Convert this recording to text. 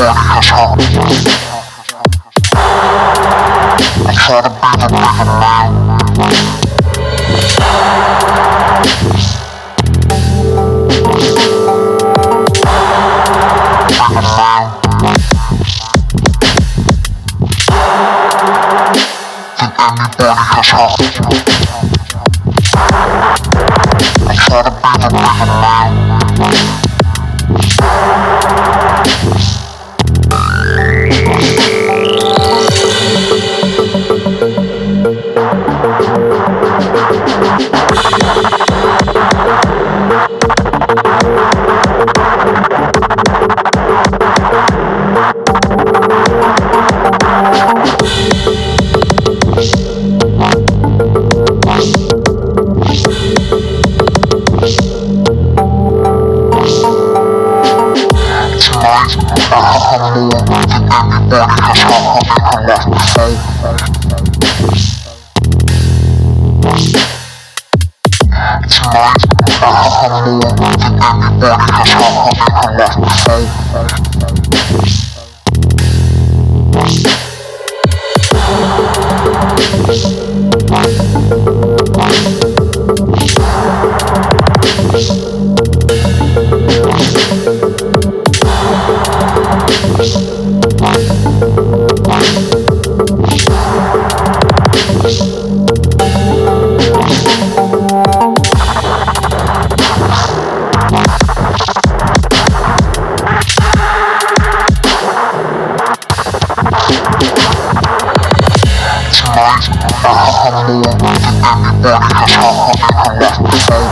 I try to bring it, bring it loud. Tonight, I have more than everybody has in her left to say. Tonight, I have more than everybody has her left to say. Tonight, I have more than everybody has her left say.